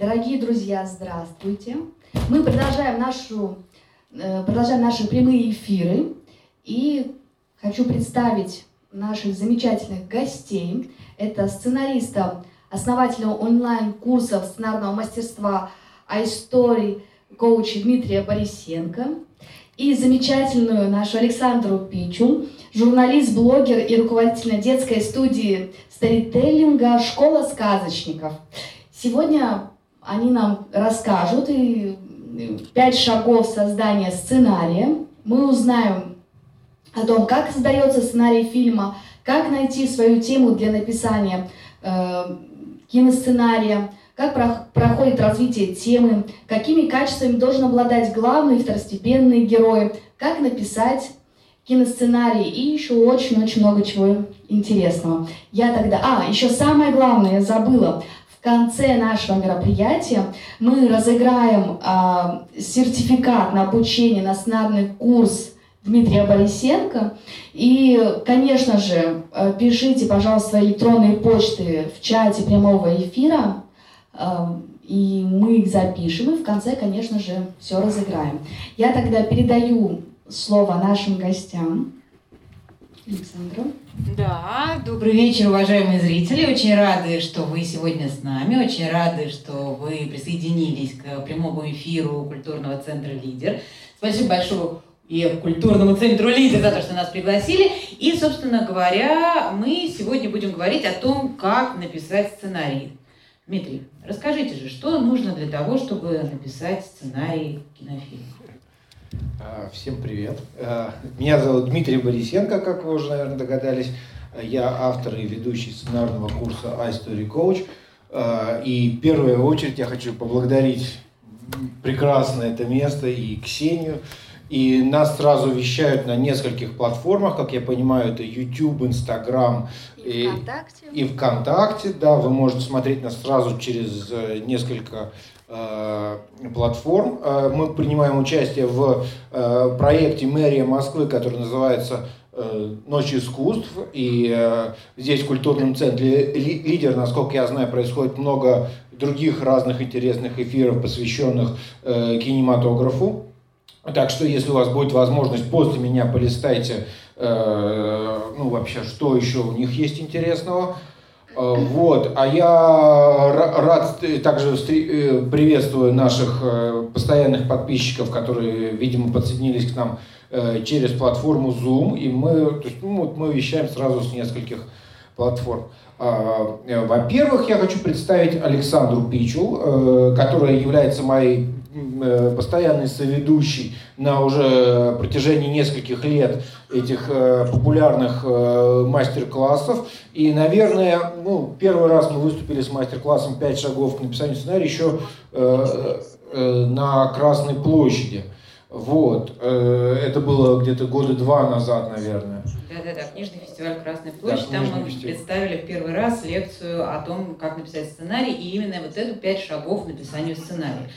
Дорогие друзья, здравствуйте. Мы продолжаем, нашу, э, продолжаем наши прямые эфиры. И хочу представить наших замечательных гостей. Это сценариста, основателя онлайн-курсов сценарного мастерства iStory, коуча Дмитрия Борисенко. И замечательную нашу Александру Пичу, журналист, блогер и руководитель детской студии сторителлинга «Школа сказочников». Сегодня они нам расскажут и пять шагов создания сценария. Мы узнаем о том, как создается сценарий фильма, как найти свою тему для написания э, киносценария, как про проходит развитие темы, какими качествами должен обладать главный и второстепенный герой, как написать киносценарий и еще очень-очень много чего интересного. Я тогда... А, еще самое главное, я забыла в конце нашего мероприятия мы разыграем э, сертификат на обучение на сценарный курс Дмитрия Борисенко. И, конечно же, э, пишите, пожалуйста, электронные почты в чате прямого эфира, э, и мы их запишем, и в конце, конечно же, все разыграем. Я тогда передаю слово нашим гостям. Александру. Да, добрый вечер, уважаемые зрители. Очень рады, что вы сегодня с нами. Очень рады, что вы присоединились к прямому эфиру культурного центра «Лидер». Спасибо большое и культурному центру «Лидер» за то, что нас пригласили. И, собственно говоря, мы сегодня будем говорить о том, как написать сценарий. Дмитрий, расскажите же, что нужно для того, чтобы написать сценарий кинофильма? А, всем привет. А, меня зовут Дмитрий Борисенко, как вы уже, наверное, догадались. Я автор и ведущий сценарного курса iStory Coach. А, и в первую очередь я хочу поблагодарить прекрасно это место и Ксению. И нас сразу вещают на нескольких платформах, как я понимаю, это YouTube, Instagram и, и ВКонтакте. И ВКонтакте, да, вы можете смотреть нас сразу через э, несколько платформ. Э, мы принимаем участие в э, проекте мэрия Москвы, который называется «Ночь искусств». И здесь в культурном центре «Лидер», насколько я знаю, происходит много других разных интересных эфиров, посвященных кинематографу. Так что, если у вас будет возможность, после меня полистайте, ну, вообще, что еще у них есть интересного – Э, вот, а я рад также э, приветствую наших э, постоянных подписчиков, которые, видимо, подсоединились к нам через платформу Zoom, и мы, то есть, ну, вот мы вещаем сразу с нескольких платформ. А, во-первых, я хочу представить Александру Пичул, которая является моей Э, постоянный соведущий на уже протяжении нескольких лет этих э, популярных э, мастер-классов. И, наверное, ну, первый раз мы выступили с мастер-классом «Пять шагов к написанию сценария» еще на Красной площади. Вот. Это было где-то года два назад, наверное. Да-да-да, книжный фестиваль Красной площади. Да, Там мы фестиваль. представили в первый раз лекцию о том, как написать сценарий, и именно вот эту пять шагов написанию сценария.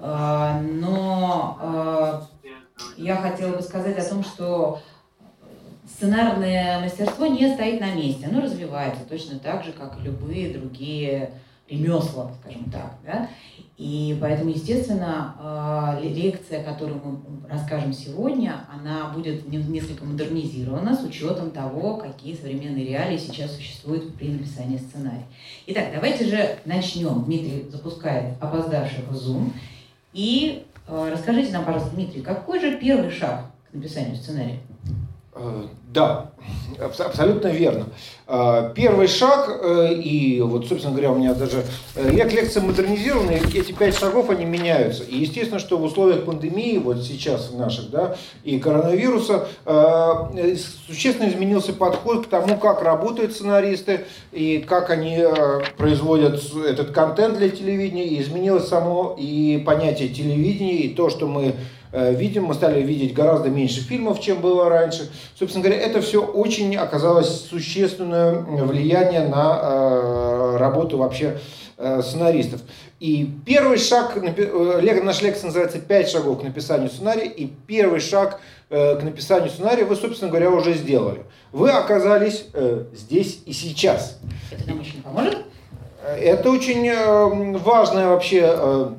А, но а, я хотела бы сказать о том, что сценарное мастерство не стоит на месте, оно развивается точно так же, как и любые другие ремесла, скажем так. Да? И поэтому, естественно, а, лекция, которую мы расскажем сегодня, она будет несколько модернизирована с учетом того, какие современные реалии сейчас существуют при написании сценария. Итак, давайте же начнем. Дмитрий запускает опоздавших в Zoom. И э, расскажите нам, пожалуйста, Дмитрий, какой же первый шаг к написанию сценария? Э, да, абсолютно верно. Э, первый шаг, э, и вот, собственно говоря, у меня даже... Я к лекциям модернизированный, эти пять шагов, они меняются. И естественно, что в условиях пандемии, вот сейчас наших, да, и коронавируса, существенно изменился подход к тому, как работают сценаристы, и как они производят этот контент для телевидения, и изменилось само и понятие телевидения, и то, что мы видим, мы стали видеть гораздо меньше фильмов, чем было раньше. Собственно говоря, это все очень оказалось существенное влияние на э, работу вообще э, сценаристов. И первый шаг, наш лекция называется «Пять шагов к написанию сценария», и первый шаг к написанию сценария вы, собственно говоря, уже сделали. Вы оказались здесь и сейчас. Это нам очень поможет? Это очень э, важная вообще э,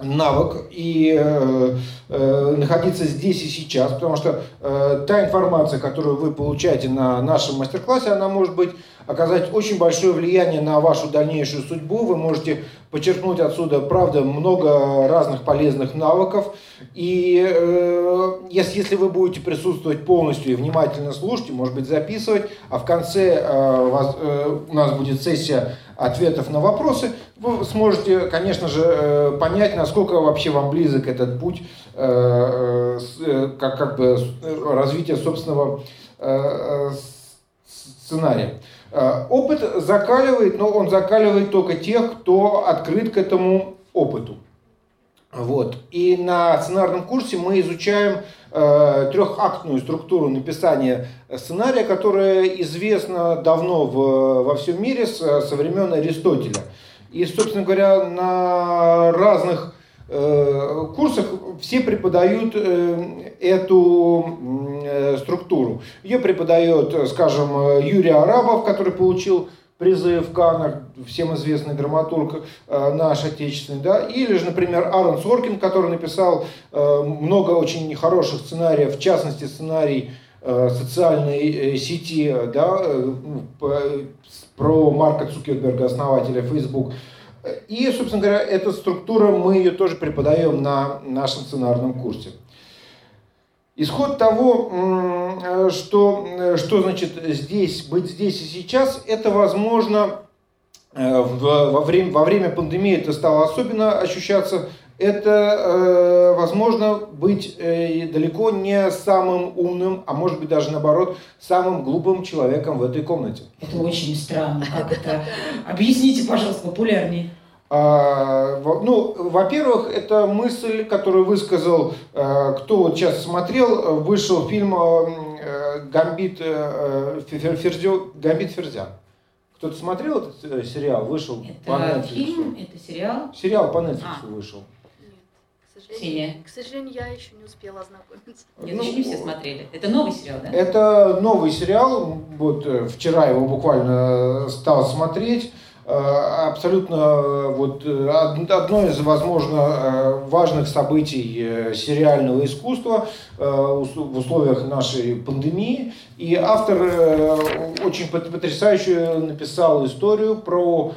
навык. И э, э, находиться здесь и сейчас, потому что э, та информация, которую вы получаете на нашем мастер-классе, она может быть оказать очень большое влияние на вашу дальнейшую судьбу. Вы можете подчеркнуть отсюда, правда, много разных полезных навыков. И э, если, вы будете присутствовать полностью и внимательно слушать, может быть, записывать, а в конце э, вас, э, у нас будет сессия ответов на вопросы, вы сможете, конечно же, э, понять, насколько вообще вам близок этот путь э, э, как, как бы развития собственного сценария. Опыт закаливает, но он закаливает только тех, кто открыт к этому опыту. Вот. И на сценарном курсе мы изучаем э, трехактную структуру написания сценария, которая известна давно в, во всем мире с, со времен Аристотеля. И, собственно говоря, на разных э, курсах все преподают э, эту э, структуру. Ее преподает, скажем, Юрий Арабов, который получил призы в Каннах, всем известный драматург э, наш отечественный, да, или же, например, Аарон Соркин, который написал э, много очень хороших сценариев, в частности, сценарий э, социальной э, сети, да, э, про Марка Цукерберга, основателя Facebook. И, собственно говоря, эта структура, мы ее тоже преподаем на нашем сценарном курсе. Исход того, что, что значит здесь, быть здесь и сейчас, это возможно э, во время, во время пандемии это стало особенно ощущаться. Это возможно быть далеко не самым умным, а может быть даже наоборот, самым глупым человеком в этой комнате. Это очень странно. Как это? Объясните, пожалуйста, популярнее. А, ну, во-первых, это мысль, которую высказал, э, кто вот сейчас смотрел, вышел фильм э, «Гамбит Ферзё», «Гамбит Ферзя». Кто-то смотрел этот э, сериал? Вышел это по Netflix. фильм? Это сериал? Сериал по Netflix а. вышел. Сожалению, к сожалению, я еще не успела ознакомиться. Нет, ну, еще не все смотрели. Это новый сериал, да? Это новый сериал. Вот вчера его буквально стал смотреть. Э, абсолютно э, вот, э, одно из, возможно, важных событий сериального искусства в условиях нашей пандемии. И автор очень потрясающе написал историю про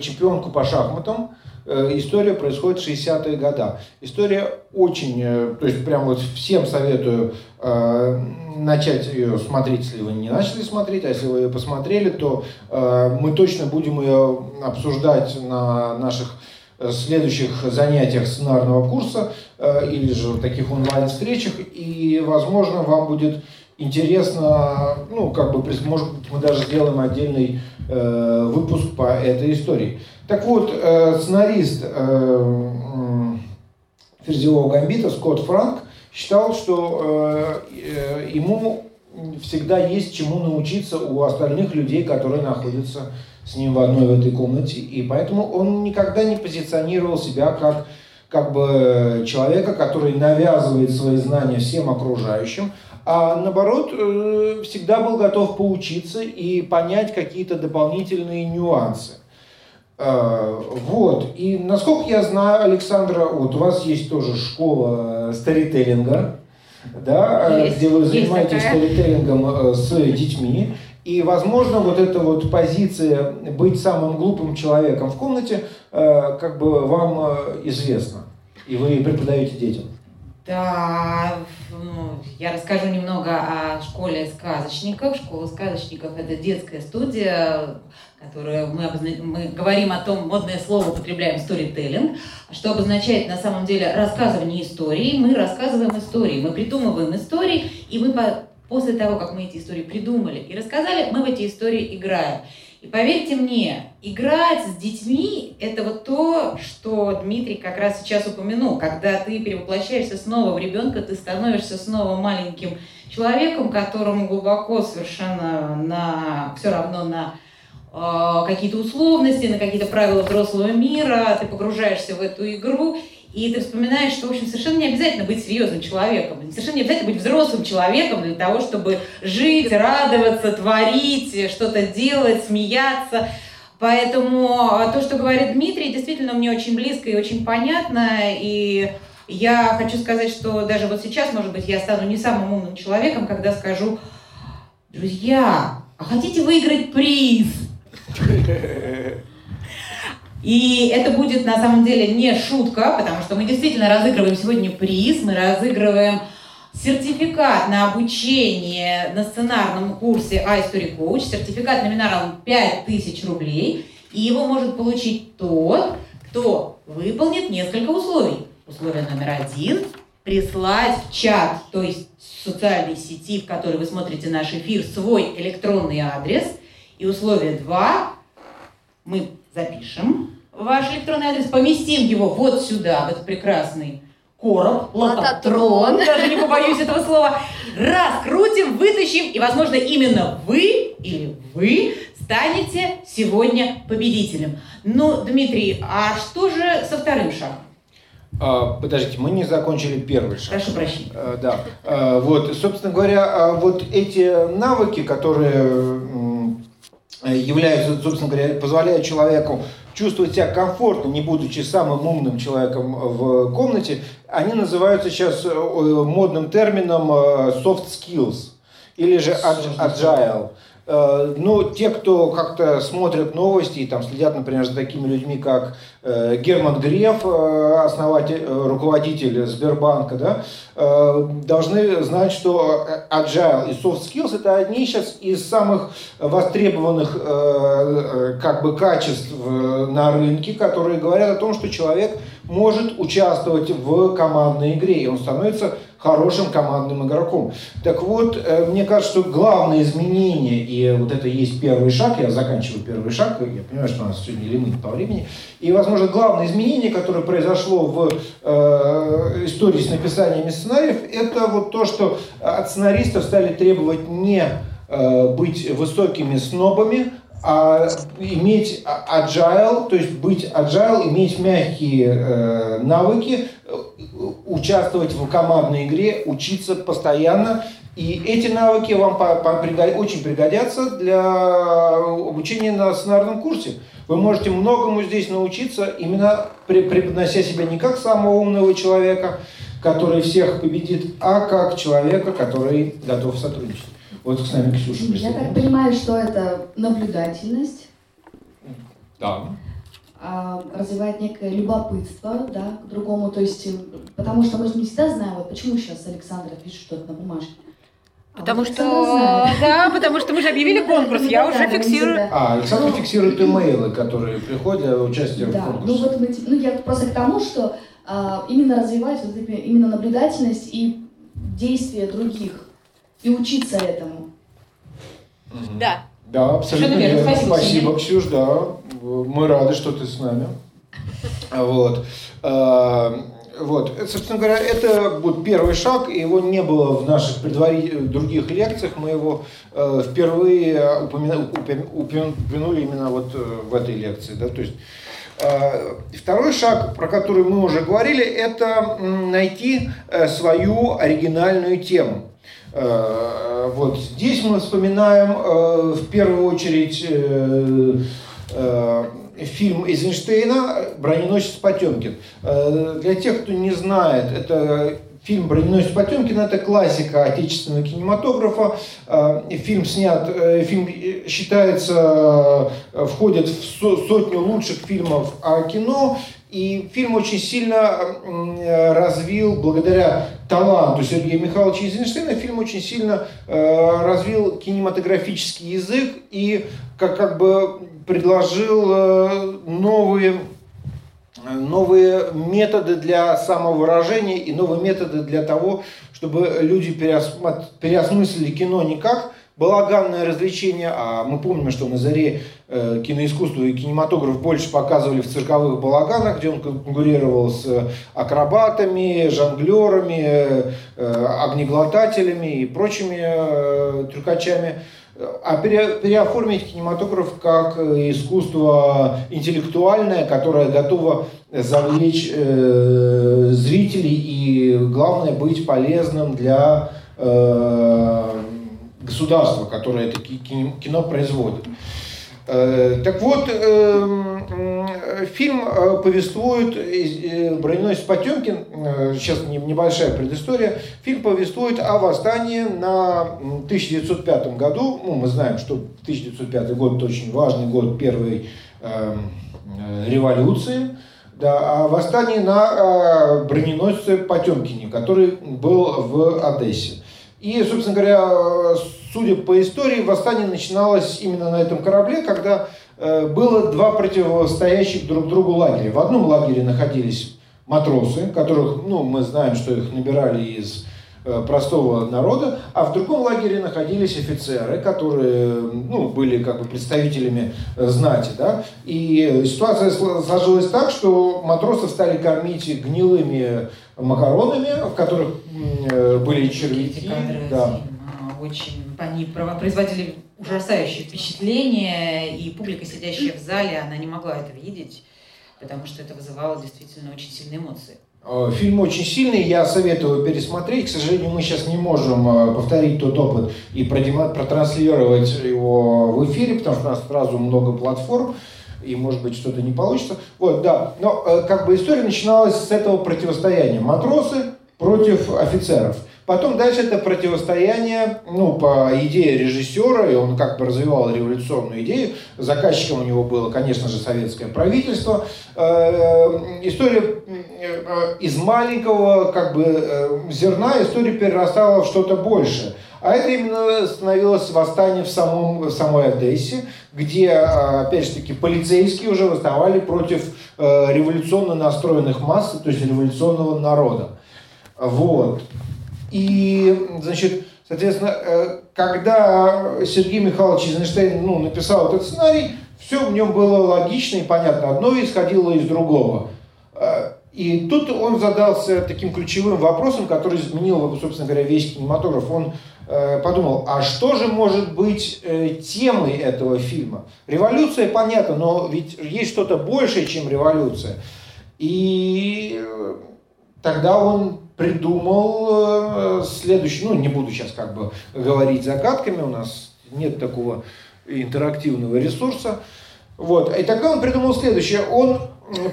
чемпионку по шахматам, история происходит в 60-е годы. История очень, то есть прям вот всем советую начать ее смотреть, если вы не начали смотреть, а если вы ее посмотрели, то э, мы точно будем ее обсуждать на наших э, следующих занятиях сценарного курса э, или же в таких онлайн-встречах, и, возможно, вам будет интересно, ну, как бы, может быть, мы даже сделаем отдельный э, выпуск по этой истории. Так вот, э, сценарист э, Ферзевого гамбита Скотт Франк считал, что э, э, ему всегда есть чему научиться у остальных людей, которые находятся с ним в одной в этой комнате. И поэтому он никогда не позиционировал себя как, как бы человека, который навязывает свои знания всем окружающим, а наоборот, э, всегда был готов поучиться и понять какие-то дополнительные нюансы. Э, вот. И насколько я знаю, Александра, вот у вас есть тоже школа старителлинга, да, есть, где вы занимаетесь старителлингом э, с детьми. И, возможно, вот эта вот позиция быть самым глупым человеком в комнате, э, как бы вам известна. И вы преподаете детям. Да, ну, я расскажу немного о школе сказочников. Школа сказочников – это детская студия, которую мы, обозна... мы говорим о том, модное слово употребляем storytelling, что обозначает на самом деле рассказывание истории. Мы рассказываем истории, мы придумываем истории, и мы по... после того, как мы эти истории придумали и рассказали, мы в эти истории играем. И поверьте мне, играть с детьми – это вот то, что Дмитрий как раз сейчас упомянул. Когда ты перевоплощаешься снова в ребенка, ты становишься снова маленьким человеком, которому глубоко совершенно на, все равно на э, какие-то условности, на какие-то правила взрослого мира, ты погружаешься в эту игру, и ты вспоминаешь, что, в общем, совершенно не обязательно быть серьезным человеком, совершенно не обязательно быть взрослым человеком для того, чтобы жить, радоваться, творить, что-то делать, смеяться. Поэтому а, то, что говорит Дмитрий, действительно мне очень близко и очень понятно. И я хочу сказать, что даже вот сейчас, может быть, я стану не самым умным человеком, когда скажу, друзья, а хотите выиграть приз? И это будет на самом деле не шутка, потому что мы действительно разыгрываем сегодня приз, мы разыгрываем сертификат на обучение на сценарном курсе iStory Coach, сертификат номиналом 5000 рублей, и его может получить тот, кто выполнит несколько условий. Условие номер один – прислать в чат, то есть в социальной сети, в которой вы смотрите наш эфир, свой электронный адрес. И условие два – мы запишем ваш электронный адрес, поместим его вот сюда, в этот прекрасный короб, лототрон, даже не побоюсь этого слова, раскрутим, вытащим, и, возможно, именно вы или вы станете сегодня победителем. Ну, Дмитрий, а что же со вторым шагом? А, подождите, мы не закончили первый шаг. Прошу прощения. А, да. А, вот, собственно говоря, вот эти навыки, которые являются, собственно говоря, позволяют человеку чувствовать себя комфортно, не будучи самым умным человеком в комнате, они называются сейчас э, модным термином э, soft skills или же agile. Ну, те, кто как-то смотрят новости и там следят, например, за такими людьми, как э, Герман Греф, э, основатель, руководитель Сбербанка, да, должны знать, что agile и soft skills это одни сейчас из самых востребованных как бы качеств на рынке, которые говорят о том, что человек может участвовать в командной игре, и он становится хорошим командным игроком. Так вот, э, мне кажется, что главное изменение, и вот это есть первый шаг, я заканчиваю первый шаг, я понимаю, что у нас сегодня лимит по времени, и, возможно, главное изменение, которое произошло в э, истории с написаниями сценариев, это вот то, что от сценаристов стали требовать не э, быть высокими снобами, а иметь agile, то есть быть agile, иметь мягкие э, навыки, э, участвовать в командной игре, учиться постоянно. И эти навыки вам по, по, пригод, очень пригодятся для обучения на сценарном курсе. Вы можете многому здесь научиться, именно преподнося себя не как самого умного человека, который всех победит, а как человека, который готов сотрудничать. Вот с нами Ксюша Я так понимаю, что это наблюдательность. Да. А, развивает некое любопытство, да, к другому, то есть, потому что мы же не всегда знаем, вот почему сейчас Александра пишет что-то на бумажке. А потому что, да, потому что мы же объявили конкурс, я уже фиксирую. А, Александр ну, фиксирует имейлы, которые приходят для участия да, в конкурсе. Ну, вот мы, ну, я просто к тому, что а, именно развивать вот именно наблюдательность и действия других и учиться этому. Да. Да, абсолютно верно. Спасибо, Спасибо Ксюш, да. Мы рады, что ты с нами. Вот. А, вот, собственно говоря, это будет первый шаг, его не было в наших предварительных других лекциях, мы его э, впервые упомянули именно вот э, в этой лекции, да, то есть э, Второй шаг, про который мы уже говорили, это найти э, свою оригинальную тему. Э, вот здесь мы вспоминаем э, в первую очередь э, фильм Эйзенштейна «Броненосец Потемкин». Для тех, кто не знает, это фильм «Броненосец Потемкин» – это классика отечественного кинематографа. Фильм снят, фильм считается, входит в сотню лучших фильмов о кино. И фильм очень сильно развил, благодаря таланту Сергея Михайловича Эйзенштейна, фильм очень сильно э, развил кинематографический язык и как, как бы предложил э, новые, новые методы для самовыражения и новые методы для того, чтобы люди переосмыслили кино не как балаганное развлечение, а мы помним, что на заре э, киноискусства и кинематограф больше показывали в цирковых балаганах, где он конкурировал с акробатами, жонглерами, э, огнеглотателями и прочими э, трюкачами. А пере, переоформить кинематограф как искусство интеллектуальное, которое готово завлечь э, зрителей и, главное, быть полезным для э, государства, которое это кино производит. Э, так вот, э, фильм э, повествует, броненосец Потемкин, сейчас небольшая предыстория, фильм повествует о восстании на 1905 году. Ну, мы знаем, что 1905 год это очень важный год первой революции. Да, о восстании на броненосце Потемкине, который был в Одессе. И, собственно говоря, судя по истории, восстание начиналось именно на этом корабле, когда э, было два противостоящих друг другу лагеря. В одном лагере находились матросы, которых, ну, мы знаем, что их набирали из э, простого народа, а в другом лагере находились офицеры, которые ну, были как бы представителями э, знати. Да? И ситуация сложилась так, что матросов стали кормить гнилыми макаронами, в которых были червяки. Да. Очень, они производили ужасающее впечатление, и публика, сидящая в зале, она не могла это видеть, потому что это вызывало действительно очень сильные эмоции. Э, фильм очень сильный, я советую пересмотреть. К сожалению, мы сейчас не можем э, повторить тот опыт и протранслировать его в эфире, потому что у нас сразу много платформ и, может быть, что-то не получится. Вот, да. Но э, как бы история начиналась с этого противостояния. Матросы против офицеров. Потом дальше это противостояние, ну, по идее режиссера, и он как бы развивал революционную идею. Заказчиком у него было, конечно же, советское правительство. Э, история э, из маленького как бы зерна, история перерастала в что-то большее. А это именно становилось восстание в, самом, в самой Одессе, где, опять же таки, полицейские уже восставали против э, революционно настроенных масс, то есть революционного народа. Вот. И, значит, соответственно, э, когда Сергей Михайлович Эйзенштейн ну, написал этот сценарий, все в нем было логично и понятно. Одно исходило из другого. Э, и тут он задался таким ключевым вопросом, который изменил, собственно говоря, весь кинематограф. Он Э, подумал, а что же может быть темой этого фильма? Революция, понятно, но ведь есть что-то большее, чем революция. И тогда он придумал следующий, ну не буду сейчас как бы говорить загадками, у нас нет такого интерактивного ресурса. Вот. И тогда он придумал следующее. Он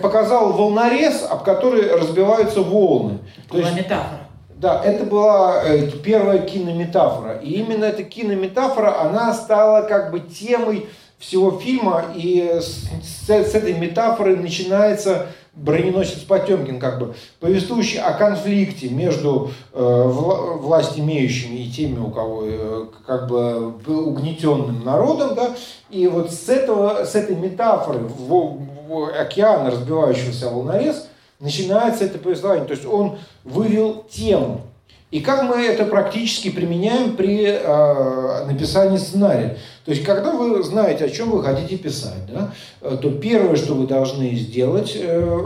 показал волнорез, об который разбиваются волны. То есть, метафора. Да, это была э, первая кинометафора. И именно эта кинометафора, она стала как бы темой всего фильма. И с, с, с этой метафоры начинается броненосец Потемкин, как бы повествующий о конфликте между э, вла власть имеющими и теми, у кого э, как бы угнетенным народом, да, и вот с этого, с этой метафоры в, в океана разбивающегося волнорез начинается это повествование. То есть он вывел тему. И как мы это практически применяем при э, написании сценария? То есть, когда вы знаете, о чем вы хотите писать, да, э, то первое, что вы должны сделать э,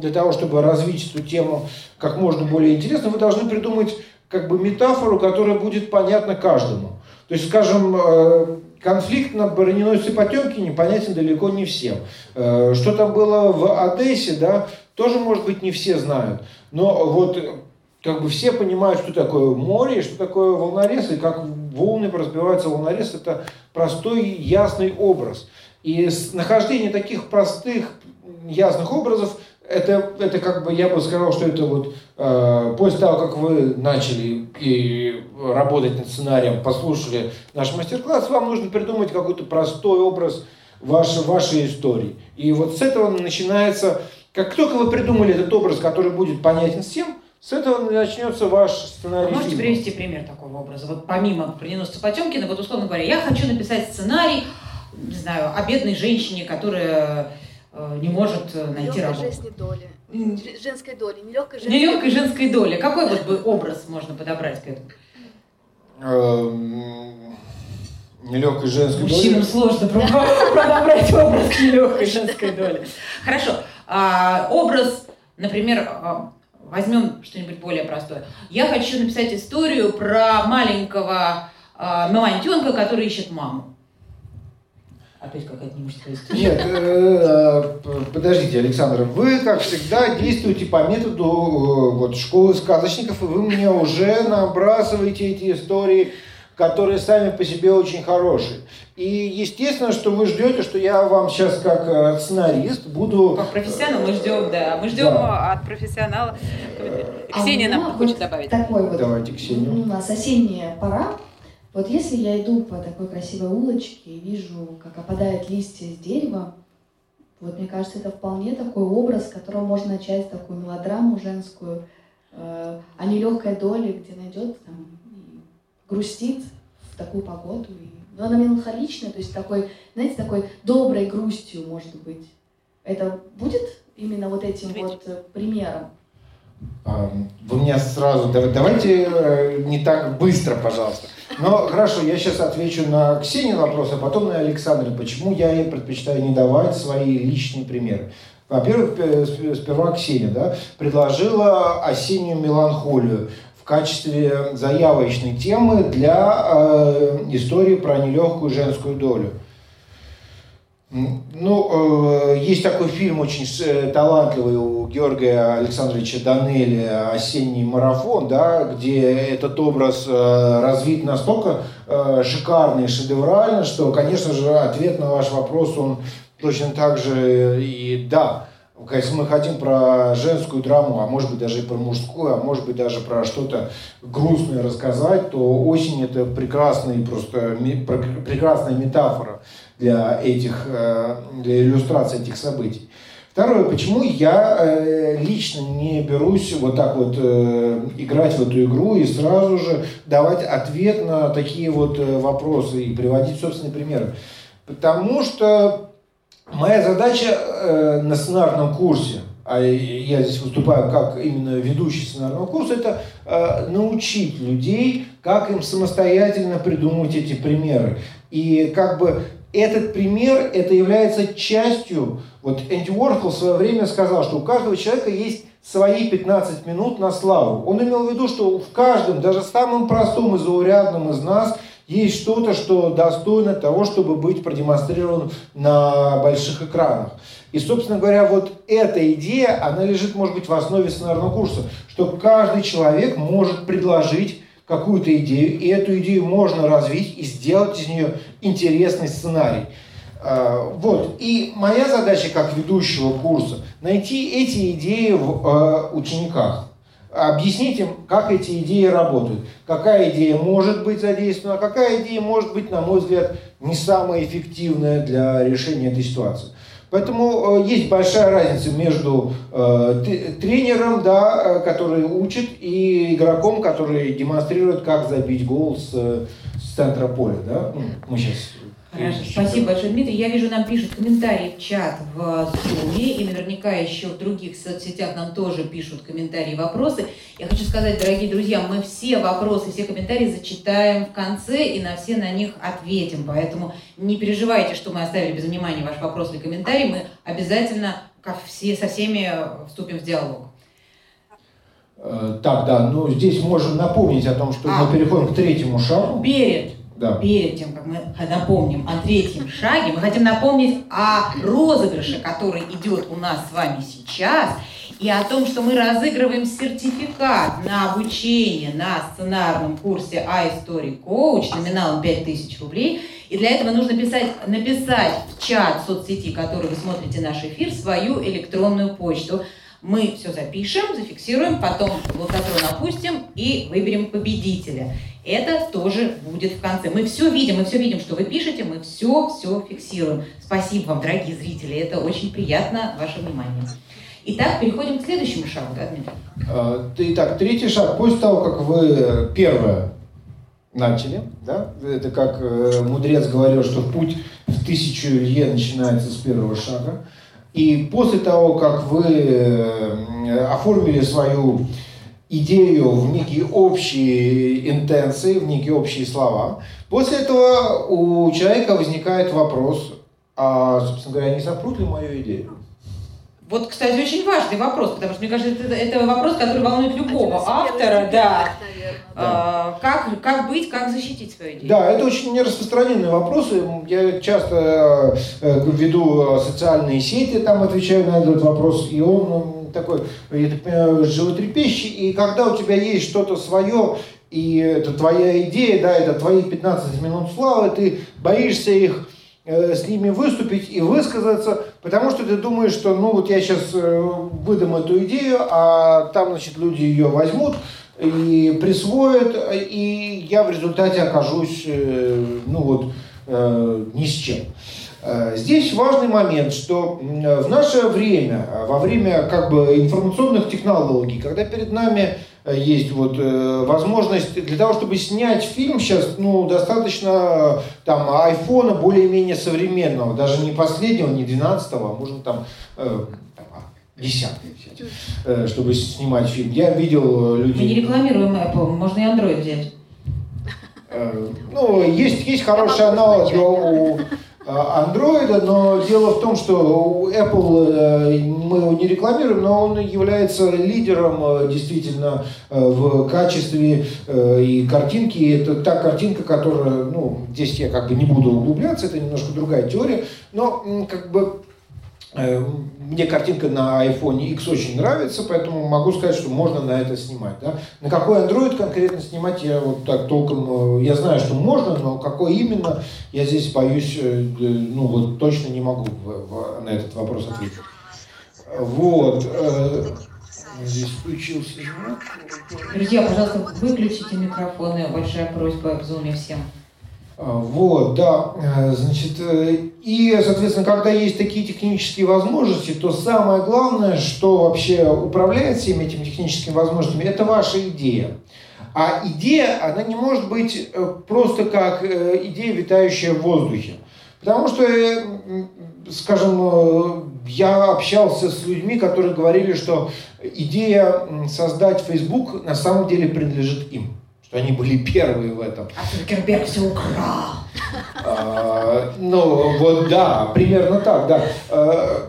для того, чтобы развить эту тему как можно более интересно, вы должны придумать как бы метафору, которая будет понятна каждому. То есть, скажем, э, конфликт на броненосце Потемкине понятен далеко не всем. Э, что там было в Одессе, да, тоже, может быть, не все знают. Но вот как бы все понимают, что такое море, что такое волнорез, и как волны разбиваются волнорез, это простой, ясный образ. И нахождение таких простых, ясных образов, это, это как бы, я бы сказал, что это вот э, после того, как вы начали и работать над сценарием, послушали наш мастер-класс, вам нужно придумать какой-то простой образ вашей, вашей истории. И вот с этого начинается как только вы придумали этот образ, который будет понятен всем, с этого начнется ваш сценарий. Вы можете привести пример такого образа? Вот помимо «Броненосца Потемкина», вот условно говоря, я хочу написать сценарий, не знаю, о бедной женщине, которая э, не может э, найти работу. Женской доли. Женской доли, нелегкой женской, нелегкой женской доли. Какой вот бы образ можно подобрать к этому? Эм, Нелегкой женской доли. Мужчинам сложно подобрать образ нелегкой женской доли. Хорошо. А, образ, например, а, возьмем что-нибудь более простое. Я хочу написать историю про маленького а, мамонтенка, который ищет маму. Опять какая-то мужская история. Нет, э, э, подождите, Александр, вы, как всегда, действуете по методу э, вот, школы сказочников, и вы мне уже набрасываете эти истории, которые сами по себе очень хорошие. И естественно, что вы ждете, что я вам сейчас как сценарист буду... Как профессионал мы ждем, да. Мы ждем да. от профессионала. А Ксения а нам хочет добавить. Такой вот, Давайте, Ксения. У нас осенняя пора. Вот если я иду по такой красивой улочке и вижу, как опадают листья с дерева, вот мне кажется, это вполне такой образ, с которого можно начать такую мелодраму женскую, э, о нелегкой доле, где найдет там, и грустит в такую погоду. И, но она меланхоличная, то есть такой, знаете, такой доброй грустью, может быть. Это будет именно вот этим Видите? вот э, примером? Вы меня сразу... Давайте э, не так быстро, пожалуйста. Но хорошо, я сейчас отвечу на Ксению вопрос, а потом на Александра. Почему я ей предпочитаю не давать свои личные примеры? Во-первых, сперва Ксения да, предложила осеннюю меланхолию качестве заявочной темы для э, истории про нелегкую женскую долю. Ну, э, есть такой фильм очень э, талантливый у Георгия Александровича Данели «Осенний марафон», да, где этот образ э, развит настолько шикарно и шедеврально, что, конечно же, ответ на ваш вопрос, он точно так же и «да». Если мы хотим про женскую драму, а может быть даже и про мужскую, а может быть даже про что-то грустное рассказать, то осень это прекрасный, просто прекрасная метафора для этих, э, для иллюстрации этих событий. Второе, почему я э, лично не берусь вот так вот э, играть в эту игру и сразу же давать ответ на такие вот вопросы и приводить собственные примеры. Потому что Моя задача э, на сценарном курсе, а я здесь выступаю как именно ведущий сценарного курса, это э, научить людей, как им самостоятельно придумывать эти примеры. И как бы этот пример, это является частью, вот Энди Уорхол в свое время сказал, что у каждого человека есть свои 15 минут на славу. Он имел в виду, что в каждом, даже самом простом и заурядном из нас – есть что-то, что достойно того, чтобы быть продемонстрировано на больших экранах. И, собственно говоря, вот эта идея, она лежит, может быть, в основе сценарного курса, что каждый человек может предложить какую-то идею, и эту идею можно развить и сделать из нее интересный сценарий. А, вот. И моя задача как ведущего курса найти эти идеи в а, учениках объяснить им, как эти идеи работают, какая идея может быть задействована, а какая идея может быть, на мой взгляд, не самая эффективная для решения этой ситуации. Поэтому э, есть большая разница между э, тренером, да, э, который учит, и игроком, который демонстрирует, как забить гол с, с центра поля. Да? Ну, мы сейчас Хорошо, спасибо большое, Дмитрий. Я вижу, нам пишут комментарии в чат в Zoom, и наверняка еще в других соцсетях нам тоже пишут комментарии и вопросы. Я хочу сказать, дорогие друзья, мы все вопросы, все комментарии зачитаем в конце и на все на них ответим. Поэтому не переживайте, что мы оставили без внимания ваш вопрос или комментарий. Мы обязательно как все, со всеми вступим в диалог. Э, так, да, ну здесь можем напомнить о том, что а, мы переходим к третьему шагу. Перед да. перед тем, как мы напомним о третьем шаге, мы хотим напомнить о розыгрыше, который идет у нас с вами сейчас, и о том, что мы разыгрываем сертификат на обучение на сценарном курсе iStory Coach номиналом 5000 рублей. И для этого нужно писать, написать в чат соцсети, который вы смотрите наш эфир, свою электронную почту. Мы все запишем, зафиксируем, потом локатрон опустим и выберем победителя. Это тоже будет в конце. Мы все видим, мы все видим, что вы пишете, мы все, все фиксируем. Спасибо вам, дорогие зрители, это очень приятно, ваше внимание. Итак, переходим к следующему шагу, да, Дмитрий? А, итак, третий шаг. После того, как вы первое начали, да, это как э, мудрец говорил, что путь в тысячу лье начинается с первого шага. И после того, как вы э, оформили свою идею в некие общие интенции, в некие общие слова, После этого у человека возникает вопрос, а, собственно говоря, не сопрут ли мою идею? Вот, кстати, очень важный вопрос, потому что, мне кажется, это, это вопрос, который волнует любого автора, да. А, как, как быть, как защитить свою идею? Да, это очень нераспространенные вопросы. Я часто э, веду социальные сети, там отвечаю на этот вопрос, и он такой, я так понимаю, животрепещущий. И когда у тебя есть что-то свое, и это твоя идея, да, это твои 15 минут славы, ты боишься их Э, с ними выступить и высказаться, потому что ты думаешь, что ну вот я сейчас э, выдам эту идею, а там, значит, люди ее возьмут и присвоят, и я в результате окажусь, э, ну вот, ни с чем. Здесь важный момент, что в наше время, во время как бы информационных технологий, когда перед нами есть вот э, возможность для того, чтобы снять фильм сейчас, ну, достаточно там айфона более-менее современного, даже не последнего, не 12-го, а можно там, э, взять, э, чтобы снимать фильм. Я видел людей... Мы не рекламируем Apple, можно и Android взять. Э, ну, есть, есть хороший аналог у андроида, но дело в том, что Apple, э, мы его не рекламируем, но он является лидером э, действительно э, в качестве и картинки. Это та картинка, которая, ну, здесь я как бы не буду углубляться, это немножко другая теория, но как бы Э, мне картинка на iPhone X очень нравится, поэтому могу сказать, что можно на это снимать. Да? На какой Android конкретно снимать, я вот так толком, э, я знаю, что можно, но какой именно, я здесь боюсь, э, ну вот точно не могу на этот вопрос ответить. Вот. Здесь включился. Друзья, пожалуйста, выключите микрофоны. Большая просьба в зуме всем. А, вот, да, э, значит, э, и, соответственно, когда есть такие технические возможности, то самое главное, что вообще управляет всеми этими техническими возможностями, это ваша идея. А идея, она не может быть э, просто как идея, витающая в воздухе. Потому что, скажем, я общался с людьми, которые говорили, что идея создать Facebook на самом деле принадлежит им что они были первые в этом. А Цукерберг все украл. А, ну, вот да, примерно так, да. А,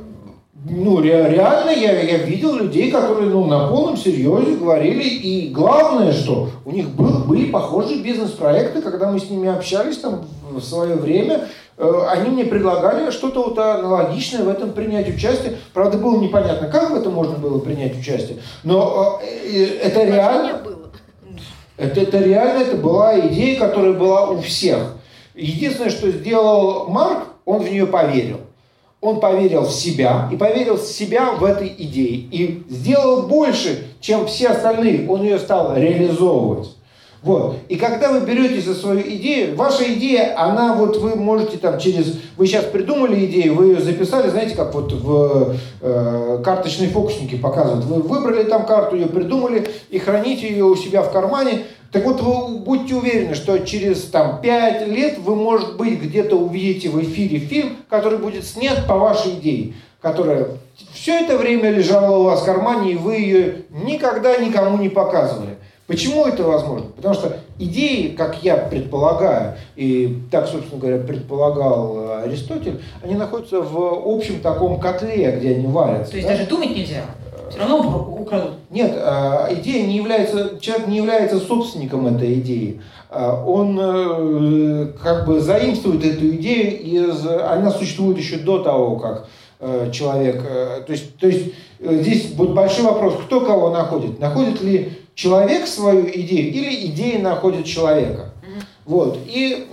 ну, ре, реально я, я видел людей, которые ну, на полном серьезе говорили, и главное, что у них был, были похожие бизнес-проекты, когда мы с ними общались там в свое время, э, они мне предлагали что-то вот аналогичное в этом принять участие. Правда, было непонятно, как в этом можно было принять участие, но э, это реально... Это, это реально, это была идея, которая была у всех. Единственное, что сделал Марк, он в нее поверил. Он поверил в себя и поверил в себя в этой идее. И сделал больше, чем все остальные. Он ее стал реализовывать. Вот. И когда вы берете за свою идею, ваша идея, она вот вы можете там через... Вы сейчас придумали идею, вы ее записали, знаете, как вот в э, карточные фокусники показывают. Вы выбрали там карту, ее придумали и храните ее у себя в кармане. Так вот, вы будьте уверены, что через там, 5 лет вы, может быть, где-то увидите в эфире фильм, который будет снят по вашей идее, которая все это время лежала у вас в кармане, и вы ее никогда никому не показывали. Почему это возможно? Потому что идеи, как я предполагаю, и так, собственно говоря, предполагал э, Аристотель, они находятся в общем таком котле, где они варятся. То есть да? даже думать нельзя? Все равно украдут. Нет, э, идея не является, человек не является собственником этой идеи. Э, он как бы заимствует эту идею, из, она существует еще до того, как человек... То есть, то есть здесь будет большой вопрос, кто кого находит. Находит ли человек свою идею или идея находит человека. Вот. И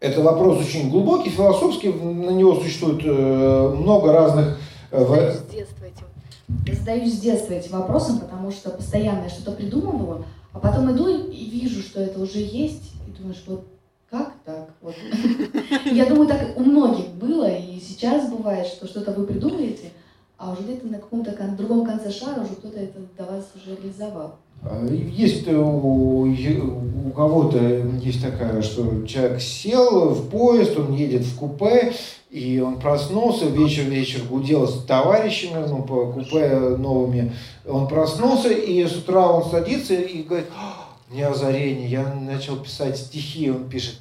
это вопрос очень глубокий, философский, на него существует э, много разных... Э, задаюсь с детства этим. Я задаюсь с детства этим вопросом, потому что постоянно я что-то придумываю, а потом иду и вижу, что это уже есть, и думаешь, вот как так? Вот. Я думаю, так у многих было, и сейчас бывает, что что-то вы придумаете, а уже где-то на каком-то другом конце шара уже кто-то это до вас уже реализовал. А, есть у, у кого-то есть такая, что человек сел в поезд, он едет в купе, и он проснулся, вечер-вечер гудел с товарищами, ну, по купе новыми, он проснулся, и с утра он садится и говорит, мне озарение, я начал писать стихи, он пишет,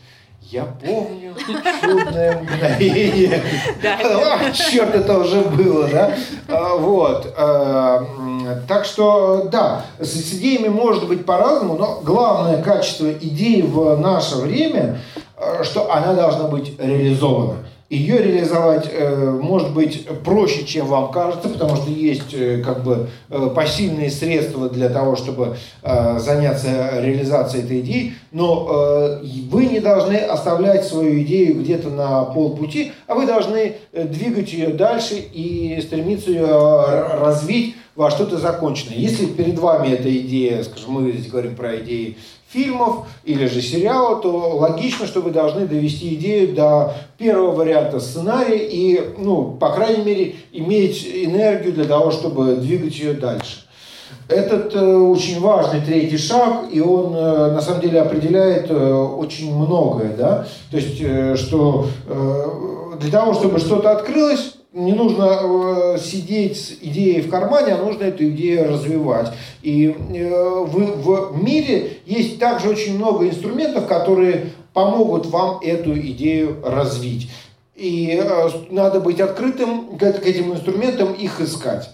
я помню чудное мгновение. А, черт, это уже было, да? А, вот. А, так что, да, с идеями может быть по-разному, но главное качество идеи в наше время, что она должна быть реализована. Ее реализовать э, может быть проще, чем вам кажется, потому что есть э, как бы э, посильные средства для того, чтобы заняться реализацией этой идеи, но вы не должны оставлять свою идею где-то на полпути, а вы должны двигать ее дальше и стремиться ее развить во что-то законченное. Если перед вами эта идея, скажем, мы здесь говорим про идеи фильмов или же сериала, то логично, что вы должны довести идею до первого варианта сценария и, ну, по крайней мере, иметь энергию для того, чтобы двигать ее дальше. Этот э, очень важный третий шаг, и он э, на самом деле определяет э, очень многое, да. То есть, э, что э, для того, чтобы что-то открылось, не нужно э, сидеть с идеей в кармане, а нужно эту идею развивать. И э, в, в мире есть также очень много инструментов, которые помогут вам эту идею развить. И э, надо быть открытым к, к этим инструментам, их искать.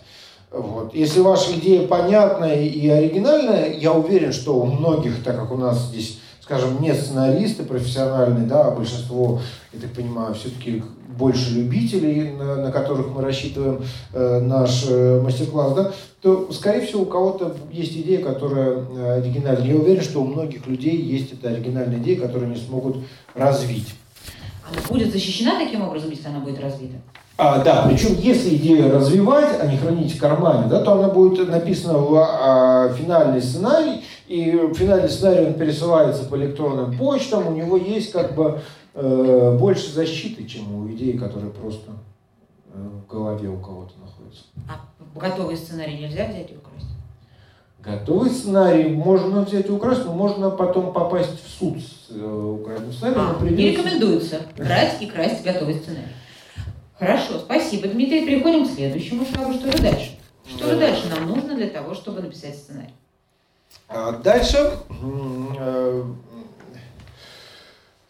Вот. Если ваша идея понятная и оригинальная, я уверен, что у многих, так как у нас здесь, скажем, не сценаристы профессиональные, да, а большинство, я так понимаю, все-таки больше любителей, на, на которых мы рассчитываем э, наш э, мастер-класс, да, то, скорее всего, у кого-то есть идея, которая э, оригинальная. Я уверен, что у многих людей есть эта оригинальная идея, которую они смогут развить. Будет защищена таким образом, если она будет развита? А, да, причем если идею развивать, а не хранить в кармане, да, то она будет написана в а, финальный сценарий, и финальный сценарий он пересылается по электронным почтам, у него есть как бы э, больше защиты, чем у идеи, которая просто э, в голове у кого-то находится. А готовый сценарий нельзя взять и украсть? Готовый сценарий можно взять и украсть, но можно потом попасть в суд с э, украденным сценарием. А, придется... Не рекомендуется брать и красть готовый сценарий. Хорошо, спасибо, Дмитрий. Переходим к следующему шагу. Что же дальше? Что же дальше нам нужно для того, чтобы написать сценарий? А дальше э,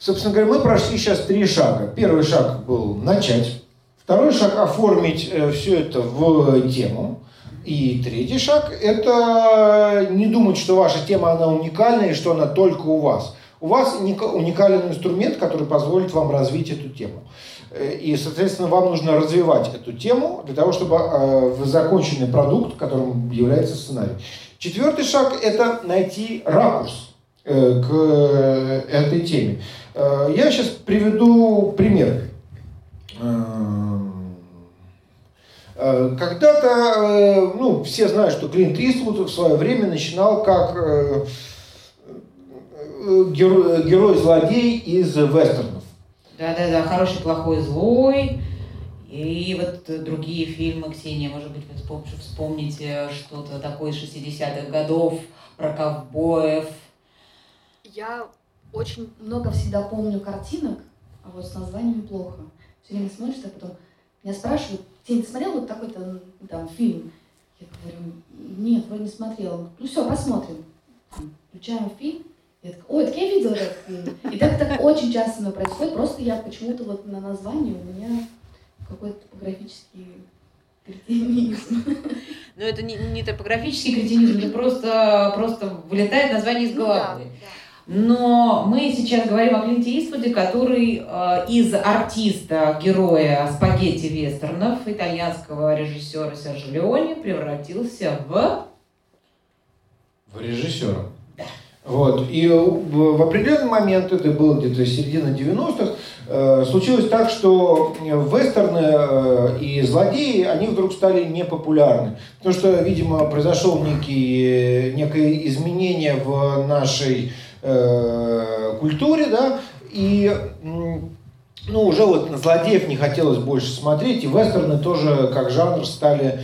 Собственно говоря, мы прошли сейчас три шага. Первый шаг был начать. Второй шаг – оформить э, все это в тему. И третий шаг – это не думать, что ваша тема, она уникальна и что она только у вас. У вас уникальный инструмент, который позволит вам развить эту тему. Э, и, соответственно, вам нужно развивать эту тему для того, чтобы э, законченный продукт, которым является сценарий. Четвертый шаг – это найти ракурс к этой теме. Э, я сейчас приведу пример. Э, э, когда-то, ну, все знают, что Клинт Иствуд в свое время начинал как герой-злодей из вестернов. Да-да-да, хороший, плохой, злой. И вот другие фильмы, Ксения, может быть, вы вспомните что-то такое из 60-х годов про ковбоев. Я очень много всегда помню картинок, а вот с названиями плохо. Все время смотришь, а потом меня спрашивают, ты смотрел вот такой-то там фильм? Я говорю, нет, вроде не смотрел. Ну все, посмотрим. Включаем фильм, я такая, ой, так я видела этот фильм. И так, так очень часто со мной происходит, просто я почему-то вот на названии у меня какой-то топографический кретинизм. Но это не, не топографический кретинизм, это просто, просто вылетает название из головы. Ну, да, да. Но мы сейчас говорим о Клинте Иствуде, который э, из артиста, героя спагетти-вестернов, итальянского режиссера Сержо Леоне превратился в... В режиссера. Да. Вот. И в определенный момент, это было где-то середина 90-х, э, случилось так, что вестерны э, и злодеи, они вдруг стали непопулярны. Потому что, видимо, произошел некий, некое изменение в нашей э, культуре, да, и ну, уже вот на злодеев не хотелось больше смотреть, и вестерны тоже как жанр стали,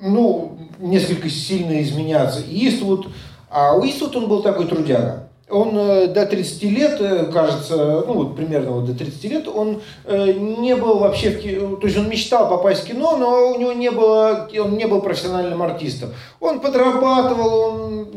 ну, несколько сильно изменяться. И Иствуд, а у Иствуд он был такой трудяга. Он э, до 30 лет, э, кажется, ну вот примерно вот до 30 лет, он не был вообще в кино, то есть он мечтал попасть в кино, но у него не было, он не был профессиональным артистом. Он подрабатывал, он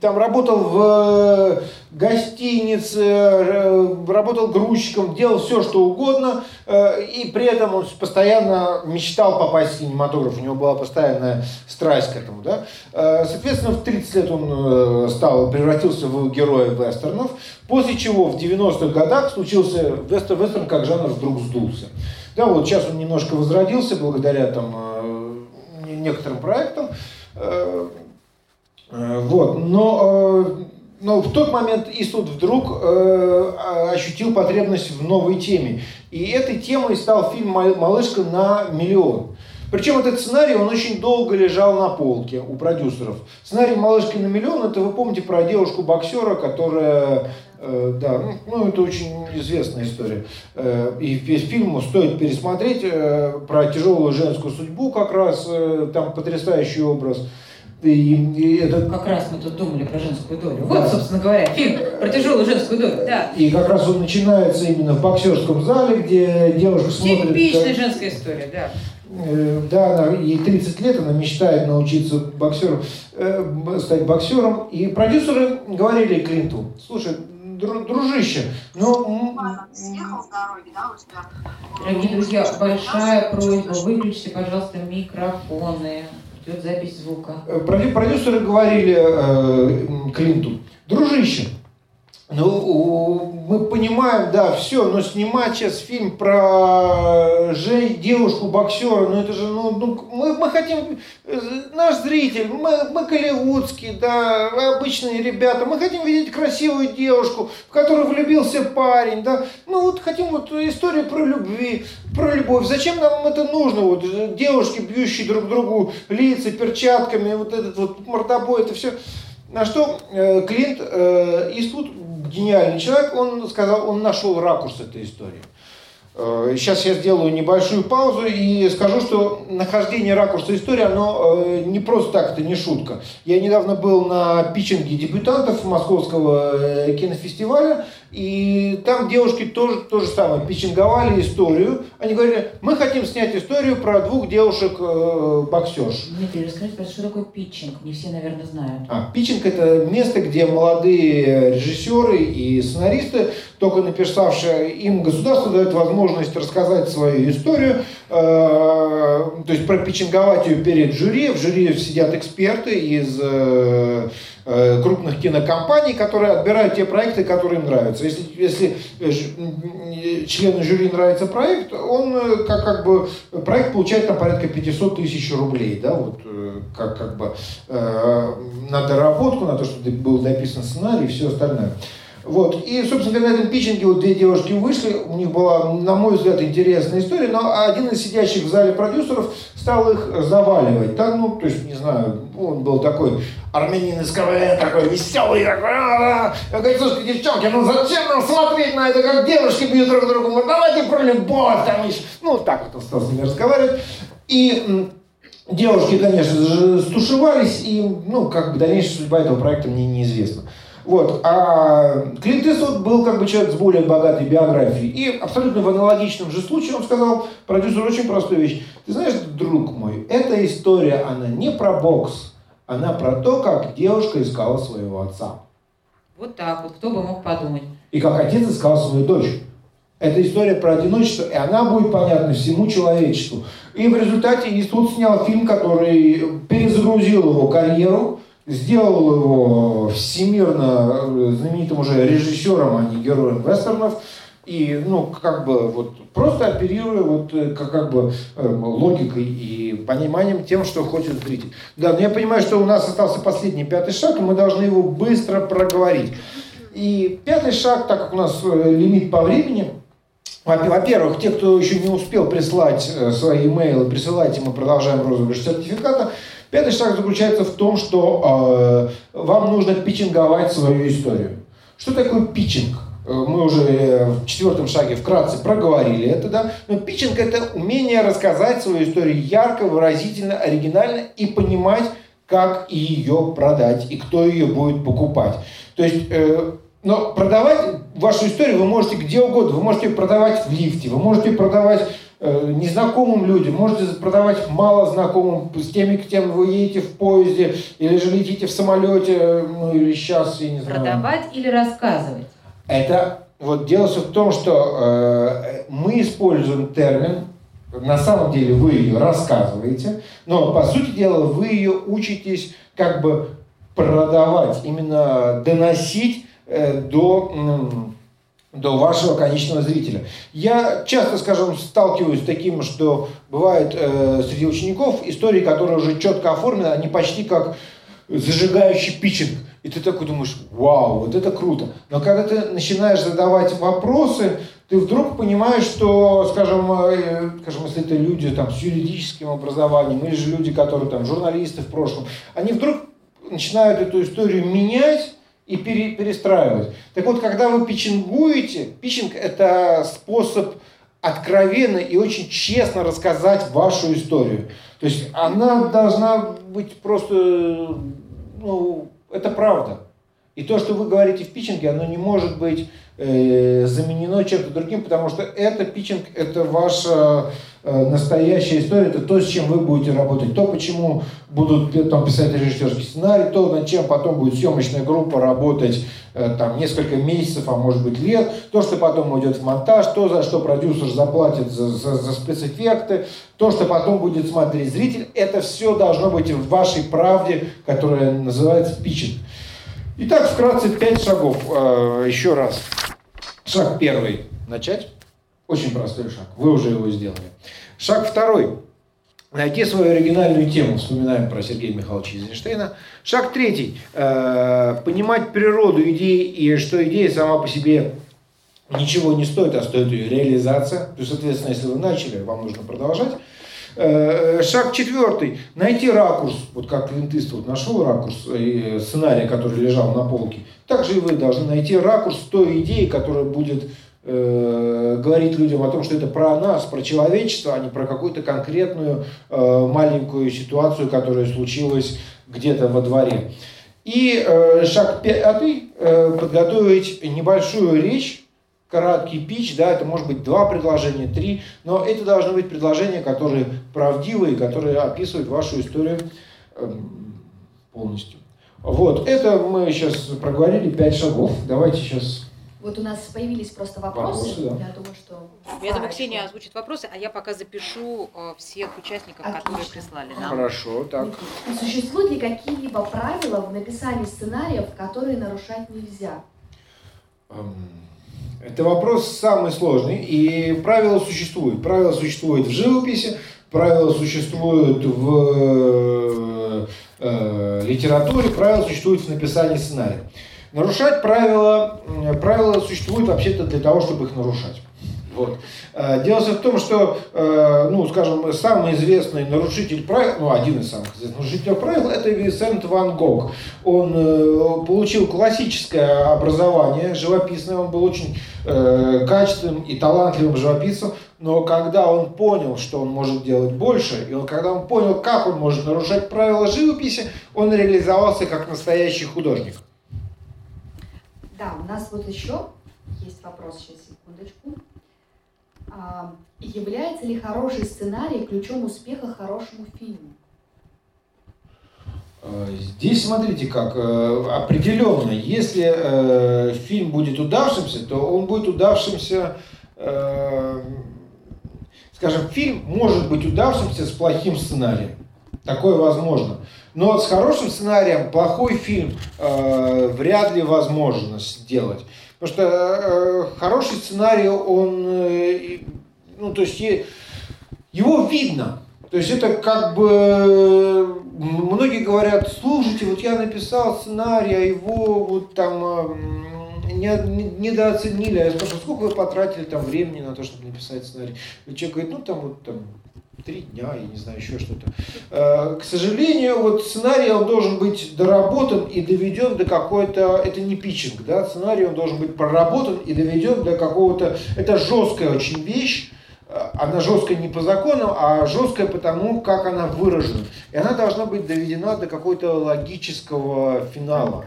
там работал в э, гостинице, э, работал грузчиком, делал все, что угодно, э, и при этом он постоянно мечтал попасть в кинематограф, у него была постоянная страсть к этому. Да? Соответственно, в 30 лет он стал, превратился в героя вестернов, после чего в 90-х годах случился вестерн, вестерн как жанр вдруг сдулся. Да, вот сейчас он немножко возродился благодаря там, некоторым проектам, вот. Но, э, но в тот момент Иствуд вдруг э, ощутил потребность в новой теме. И этой темой стал фильм «Малышка на миллион». Причем этот сценарий, он очень долго лежал на полке у продюсеров. Сценарий «Малышки на миллион» – это вы помните про девушку-боксера, которая Э, да, ну, ну это очень известная история. Э, и весь фильм стоит пересмотреть э, про тяжелую женскую судьбу как раз, там потрясающий образ. И, и это... Как раз мы тут думали про женскую долю. Вот, да. собственно говоря, фильм про тяжелую женскую долю. Да. И как раз он начинается именно в боксерском зале, где девушка смотрит... Типичная как... женская история, да. Да, она, ей 30 лет, она мечтает научиться боксером, стать боксером. И продюсеры говорили Клинту, слушай, дружище, ну... Дорогие друзья, большая просьба, выключите, пожалуйста, микрофоны. Идет запись звука. Э, продюсеры говорили э, Клинту, дружище, ну, мы понимаем, да, все, но снимать сейчас фильм про Жей, девушку-боксера, ну это же, ну, ну мы, мы хотим, э, наш зритель, мы, мы голливудские, да, обычные ребята, мы хотим видеть красивую девушку, в которую влюбился парень, да, ну вот хотим вот историю про любви, про любовь. Зачем нам это нужно, вот девушки, бьющие друг другу лица перчатками, вот этот вот мордобой, это все. На что э, Клинт э, Иствуд гениальный человек, он сказал, он нашел ракурс этой истории. Сейчас э, я сделаю небольшую паузу и скажу, что нахождение ракурса истории, оно э, не просто так, это не шутка. Я недавно был на питчинге дебютантов Московского э, кинофестиваля, и там девушки тоже то же самое, питчинговали историю. Они говорили, мы хотим снять историю про двух девушек-боксерш. Дмитрий, расскажите, что такое питчинг? Не все, наверное, знают. А, питчинг – это место, где молодые режиссеры и сценаристы, только написавшие, им государство дает возможность рассказать свою историю, э, то есть пропичинговать ее перед жюри. В жюри сидят эксперты из э, э, крупных кинокомпаний, которые отбирают те проекты, которые им нравятся. Если, если члену жюри нравится проект, он как, как бы проект получает там порядка 500 тысяч рублей, да, вот как, как бы на доработку, на то, чтобы был написан сценарий и все остальное. Вот. И, собственно говоря, на этом питчинге вот две девушки вышли, у них была, на мой взгляд, интересная история, но один из сидящих в зале продюсеров стал их заваливать. Так, ну, то есть, не знаю, он был такой армянин из КВН, такой веселый, такой, а, -а. говорит, слушайте, девчонки, ну зачем нам смотреть на это, как девушки бьют друг друга, ну давайте про любовь, там еще. Ну, так вот он стал с ними разговаривать. И девушки, конечно же, стушевались, и, ну, как бы дальнейшая судьба этого проекта мне неизвестна. Вот. А Клинт Иствуд был как бы человек с более богатой биографией. И абсолютно в аналогичном же случае он сказал продюсеру очень простую вещь. Ты знаешь, друг мой, эта история, она не про бокс, она про то, как девушка искала своего отца. Вот так вот, кто бы мог подумать. И как отец искал свою дочь. Это история про одиночество, и она будет понятна всему человечеству. И в результате Иствуд снял фильм, который перезагрузил его карьеру, сделал его всемирно э, знаменитым уже режиссером, а не героем вестернов. И, ну, как бы, вот, просто оперируя вот, э, как, как бы, э, логикой и пониманием тем, что хочет зритель. Да, но я понимаю, что у нас остался последний пятый шаг, и мы должны его быстро проговорить. И пятый шаг, так как у нас лимит по времени, во-первых, те, кто еще не успел прислать свои имейлы, присылайте, мы продолжаем розыгрыш сертификата. Пятый шаг заключается в том, что э, вам нужно питчинговать свою историю. Что такое питчинг? Э, мы уже в четвертом шаге вкратце проговорили это, да. Но питчинг – это умение рассказать свою историю ярко, выразительно, оригинально и понимать, как ее продать и кто ее будет покупать. То есть э, но продавать вашу историю вы можете где угодно. Вы можете продавать в лифте, вы можете продавать э, незнакомым людям, можете продавать мало знакомым, с теми, к тем вы едете в поезде, или же летите в самолете, ну или сейчас, я не знаю. Продавать или рассказывать? Это вот дело в том, что э, мы используем термин, на самом деле вы ее рассказываете, но по сути дела вы ее учитесь как бы продавать, именно доносить э, до, э, до вашего конечного зрителя. Я часто, скажем, сталкиваюсь с таким, что бывает э, среди учеников истории, которые уже четко оформлены, они почти как зажигающий питчинг. И ты такой думаешь, вау, вот это круто. Но когда ты начинаешь задавать вопросы, ты вдруг понимаешь, что, скажем, э, скажем, если это люди там, с юридическим образованием, или же люди, которые там журналисты в прошлом, они вдруг начинают эту историю менять и пере, перестраивать. Так вот, когда вы питчингуете, питчинг – это способ откровенно и очень честно рассказать вашу историю. То есть она должна быть просто, ну, это правда. И то, что вы говорите в питчинге, оно не может быть заменено чем-то другим, потому что это питчинг, это ваша э, настоящая история, это то, с чем вы будете работать, то, почему будут там писать режиссерский сценарий, то, над чем потом будет съемочная группа работать э, там несколько месяцев, а может быть лет, то, что потом уйдет в монтаж, то, за что продюсер заплатит за, за, за спецэффекты, то, что потом будет смотреть зритель, это все должно быть в вашей правде, которая называется питчинг. Итак, вкратце пять шагов. Э, еще раз. Шаг первый. Начать. Очень простой шаг. Вы уже его сделали. Шаг второй. Найти свою оригинальную тему. Вспоминаем про Сергея Михайловича Эйзенштейна. Шаг третий. Э, понимать природу идеи и что идея сама по себе ничего не стоит, а стоит ее реализация. То есть, соответственно, если вы начали, вам нужно продолжать. Э, шаг четвертый. Найти ракурс. Вот как Клинт Иствуд нашел ракурс э, сценария, который лежал на полке. Также и вы должны найти ракурс той идеи, которая будет э, говорить людям о том, что это про нас, про человечество, а не про какую-то конкретную э, маленькую ситуацию, которая случилась где-то во дворе. И э, шаг пятый. Э, подготовить небольшую речь краткий пич, да, это может быть два предложения, три, но это должны быть предложения, которые правдивые, которые описывают вашу историю эм, полностью. Вот, это мы сейчас проговорили пять шагов. Давайте сейчас вот у нас появились просто вопросы. вопросы да. Я думаю, что... Я думаю, Ксения озвучит вопросы, а я пока запишу э, всех участников, Отлично. которые прислали. Да? Хорошо, так. Существуют ли какие-либо правила в написании сценариев, которые нарушать нельзя? Um... Это вопрос самый сложный, и правила существуют. Правила существуют в живописи, правила существуют в э, э, литературе, правила существуют в написании сценария. Нарушать правила, правила существуют вообще-то для того, чтобы их нарушать. Вот. Э, дело в том, что, э, ну, скажем, самый известный нарушитель правил, ну, один из самых известных нарушителей правил, это Винсент Ван Гог. Он э, получил классическое образование живописное, он был очень качественным и талантливым живописцем, но когда он понял, что он может делать больше, и когда он понял, как он может нарушать правила живописи, он реализовался как настоящий художник. Да, у нас вот еще есть вопрос, сейчас, секундочку. А, является ли хороший сценарий ключом успеха хорошему фильму? А, здесь смотрите как, э, определенно, если э, фильм будет удавшимся, то он будет удавшимся, э, скажем, фильм может быть удавшимся с плохим сценарием. Такое возможно. Но с хорошим сценарием плохой фильм вряд ли возможно сделать. Потому что э, хороший сценарий, он, э, ну, то есть его видно. То есть это как бы, многие говорят, слушайте, вот я написал сценарий, а его вот там не, не, недооценили. А я спрашиваю, сколько вы потратили там времени на то, чтобы написать сценарий? И человек говорит, ну там вот там три дня, я не знаю, еще что-то. Э, к сожалению, вот сценарий, он должен быть доработан и доведен до какой-то, это не питчинг, да, сценарий, он должен быть проработан и доведен до какого-то, это жесткая очень вещь, э, она жесткая не по закону, а жесткая потому, как она выражена. И она должна быть доведена до какого-то логического финала.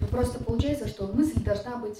Ну, просто получается, что мысль должна быть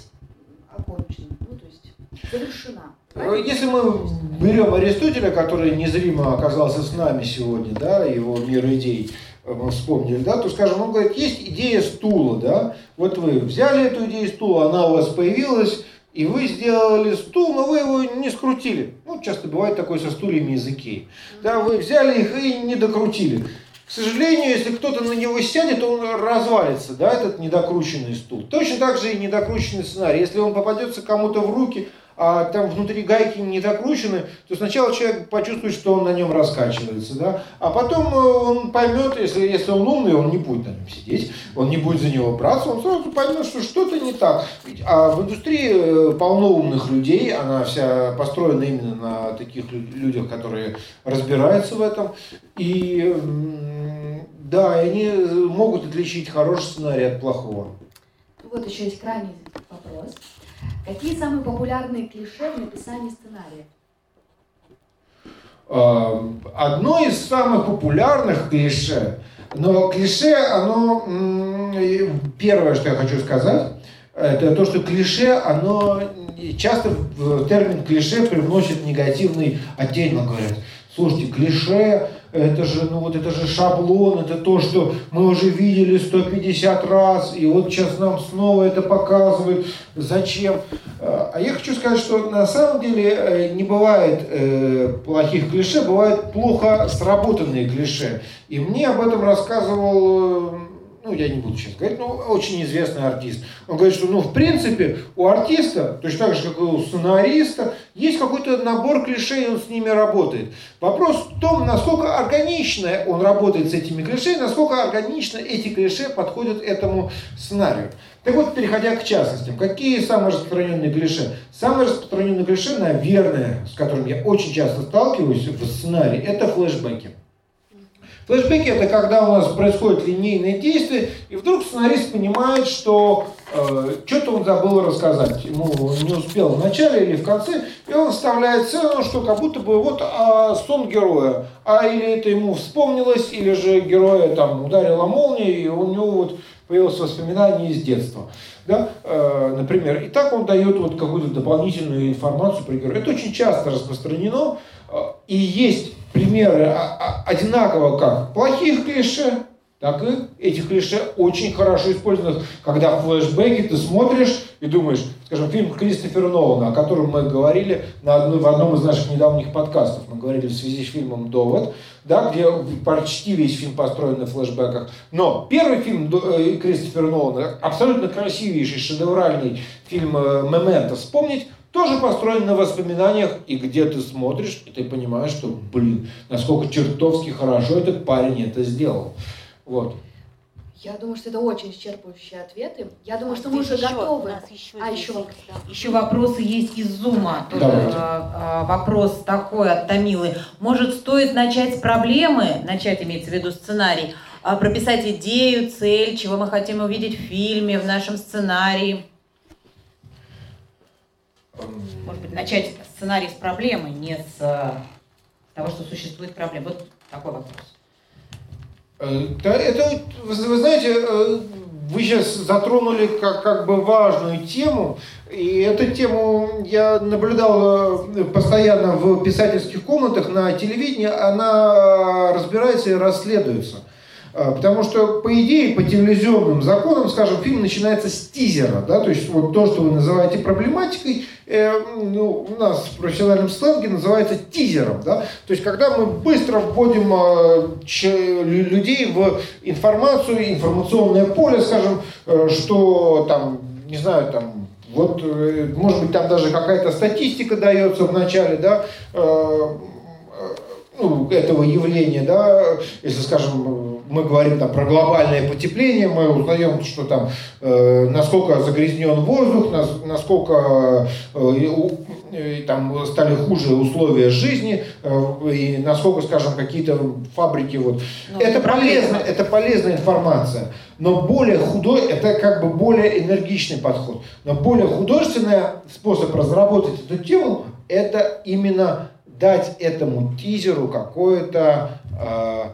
окончена. Ну, то есть завершена. Если мы берем Аристотеля, который незримо оказался с нами сегодня, да, его мир идей, мы вспомнили, да, то, скажем, он говорит, есть идея стула, да, вот вы взяли эту идею стула, она у вас появилась, и вы сделали стул, но вы его не скрутили. Ну, часто бывает такое со стульями языки. Да, вы взяли их и не докрутили. К сожалению, если кто-то на него сядет, он развалится, да, этот недокрученный стул. Точно так же и недокрученный сценарий. Если он попадется кому-то в руки, а там внутри гайки не докручены, то сначала человек почувствует, что он на нем раскачивается, да, а потом э, он поймет, если, если он умный, он не будет на нем сидеть, он не будет за него браться, он сразу поймет, что что-то не так. А в индустрии э, полно умных людей, она вся построена именно на таких людях, которые разбираются в этом, и да, они могут отличить хороший сценарий от плохого. Вот еще есть крайний вопрос. Какие самые популярные клише в написании сценария? Одно из самых популярных клише, но клише, оно, первое, что я хочу сказать, это то, что клише, оно часто термин клише привносит негативный оттенок, говорят. Слушайте, клише это же, ну вот это же шаблон, это то, что мы уже видели 150 раз, и вот сейчас нам снова это показывают. Зачем? А я хочу сказать, что на самом деле э, не бывает э, плохих клише, бывают плохо сработанные клише. И мне об этом рассказывал э, ну, я не буду сейчас говорить, но очень известный артист. Он говорит, что, ну, в принципе, у артиста, точно так же, как и у сценариста, есть какой-то набор клише, и он с ними работает. Вопрос в том, насколько органично он работает с этими клише, насколько органично эти клише подходят этому сценарию. Так вот, переходя к частностям, какие самые распространенные клише? Самые распространенные клише, наверное, с которым я очень часто сталкиваюсь в сценарии, это флешбеки. Флэшбэки это когда у нас происходит линейное действие, и вдруг сценарист понимает, что э, что-то он забыл рассказать. Ему не успел в начале или в конце, и он вставляет сцену, что как будто бы вот а, сон героя. А или это ему вспомнилось, или же героя там ударила молния, и у него вот появилось воспоминание из детства. Да? Э, например, и так он дает вот какую-то дополнительную информацию про героя. Это очень часто распространено, э, и есть примеры одинаково как плохих клише, так и этих клише очень хорошо использованных, когда в флешбеке ты смотришь и думаешь, скажем, фильм Кристофера Нолана, о котором мы говорили на одной, в одном из наших недавних подкастов, мы говорили в связи с фильмом «Довод», да, где почти весь фильм построен на флешбеках. Но первый фильм э, Кристофера Нолана, абсолютно красивейший, шедевральный фильм э, «Мементо», вспомнить, тоже построен на воспоминаниях, и где ты смотришь, и ты понимаешь, что, блин, насколько чертовски хорошо этот парень это сделал. Вот. Я думаю, что это очень исчерпывающие ответы. Я думаю, что мы уже еще, готовы. еще а, еще, вопрос, да. еще вопросы есть из Зума. Тоже, э, вопрос такой от Тамилы. Может, стоит начать с проблемы, начать имеется в виду сценарий, а прописать идею, цель, чего мы хотим увидеть в фильме, в нашем сценарии? Может быть, начать сценарий с проблемы, не с э, того, что существует проблема. Вот такой вопрос. Э, да, это, вы знаете, э, вы сейчас затронули как, как бы важную тему, и эту тему я наблюдал постоянно в писательских комнатах на телевидении, она разбирается и расследуется. А, потому что, по идее, по телевизионным законам, скажем, фильм начинается с тизера, да, то есть вот то, что вы называете проблематикой, э, ну, у нас в профессиональном сленге называется тизером, да, то есть когда мы быстро вводим э, ч, людей в информацию, информационное поле, скажем, э, что там, не знаю, там, вот, э, может быть, там даже какая-то статистика дается в начале, да, э, ну, этого явления, да, если, скажем, мы говорим там про глобальное потепление, мы узнаем, что там э, насколько загрязнен воздух, нас, насколько э, э, там стали хуже условия жизни, э, и насколько, скажем, какие-то фабрики вот. Ну, это полезно, это полезная информация. Но более худой, это как бы более энергичный подход. Но более художественный способ разработать эту тему, это именно дать этому тизеру какое-то э,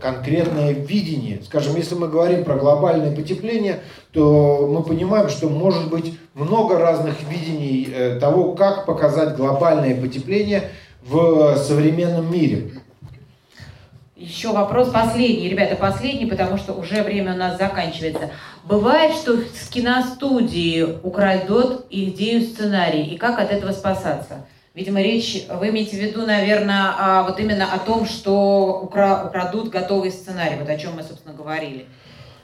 конкретное видение. Скажем, если мы говорим про глобальное потепление, то мы понимаем, что может быть много разных видений э, того, как показать глобальное потепление в современном мире. Еще вопрос последний, ребята, последний, потому что уже время у нас заканчивается. Бывает, что с киностудии украдут идею сценария, и как от этого спасаться? Видимо, речь, вы имеете в виду, наверное, а, вот именно о том, что укра, украдут готовый сценарий, вот о чем мы, собственно, говорили.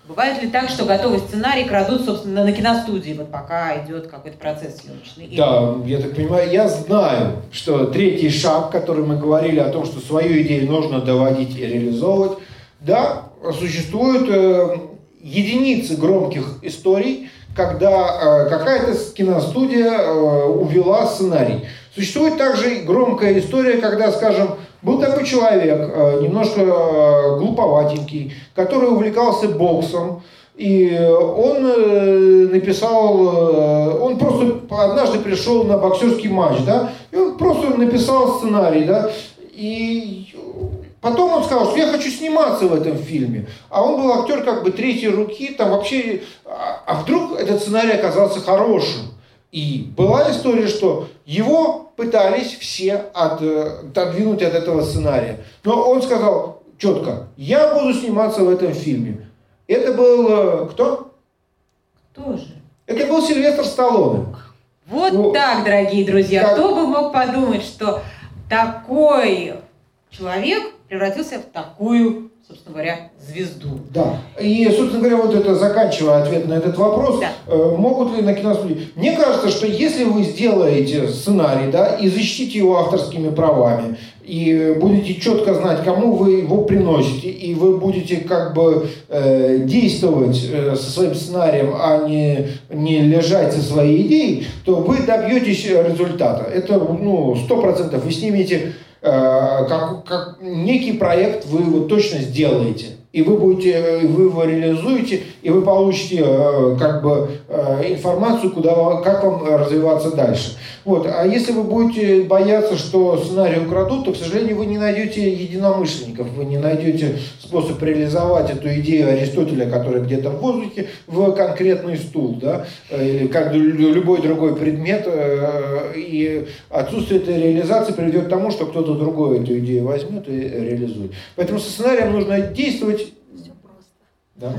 Бывает ли так, что готовый сценарий крадут, собственно, на киностудии, вот пока идет какой-то процесс съемочный? Да, я так понимаю, я знаю, что третий шаг, который мы говорили о том, что свою идею нужно доводить и реализовывать, да, существуют э, единицы громких историй, когда э, какая-то киностудия э, увела сценарий. Существует также громкая история, когда, скажем, был такой человек, э, немножко глуповатенький, который увлекался боксом, и он написал, он просто однажды пришел на боксерский матч, да, и он просто написал сценарий, да, и потом он сказал, что я хочу сниматься в этом фильме. А он был актер как бы третьей руки, там вообще, а, а вдруг этот сценарий оказался хорошим. И была история, что его пытались все от, э, отодвинуть от этого сценария. Но он сказал четко, я буду сниматься в этом фильме. Это был э, кто? Кто же? Это был Сильвестр Сталлоне. Вот ну, так, дорогие друзья. Как... Кто бы мог подумать, что такой человек превратился в такую собственно говоря, звезду. Да. И, собственно говоря, вот это, заканчивая ответ на этот вопрос, да. э, могут ли на киностудии... Мне кажется, что если вы сделаете сценарий, да, и защитите его авторскими правами, и будете четко знать, кому вы его приносите, и вы будете как бы э, действовать э, со своим сценарием, а не, не лежать со своей идеей, то вы добьетесь результата. Это, ну, сто процентов. Вы снимете как, как некий проект вы вот точно сделаете и вы будете, вы его реализуете, и вы получите э, как бы э, информацию, куда, как вам развиваться дальше. Вот. А если вы будете бояться, что сценарий украдут, то, к сожалению, вы не найдете единомышленников, вы не найдете способ реализовать эту идею Аристотеля, которая где-то в воздухе, в конкретный стул, да, или как любой другой предмет, и отсутствие этой реализации приведет к тому, что кто-то другой эту идею возьмет и реализует. Поэтому со сценарием нужно действовать да.